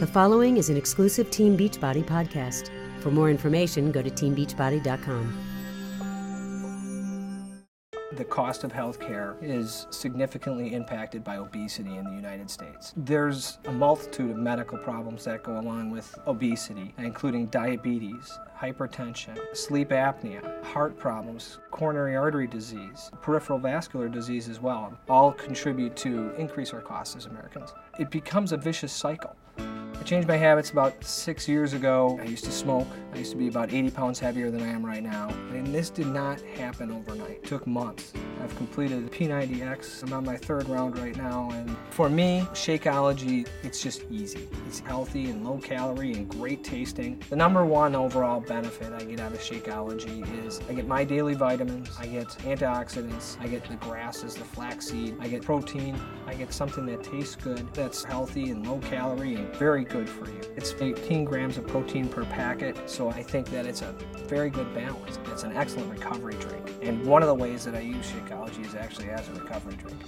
The following is an exclusive Team Beachbody podcast. For more information, go to teambeachbody.com. The cost of healthcare is significantly impacted by obesity in the United States. There's a multitude of medical problems that go along with obesity, including diabetes, hypertension, sleep apnea, heart problems, coronary artery disease, peripheral vascular disease as well. All contribute to increase our costs as Americans. It becomes a vicious cycle. I changed my habits about six years ago. I used to smoke. I used to be about 80 pounds heavier than I am right now. And this did not happen overnight. It took months. I've completed P90X. I'm on my third round right now. And for me, Shakeology, it's just easy. It's healthy and low calorie and great tasting. The number one overall benefit I get out of Shakeology is I get my daily vitamins, I get antioxidants, I get the grasses, the flaxseed, I get protein, I get something that tastes good, that's healthy and low calorie and very good for you. It's 18 grams of protein per packet, so I think that it's a very good balance. It's an excellent recovery drink. And one of the ways that I use Shakeology is actually as a recovery drink.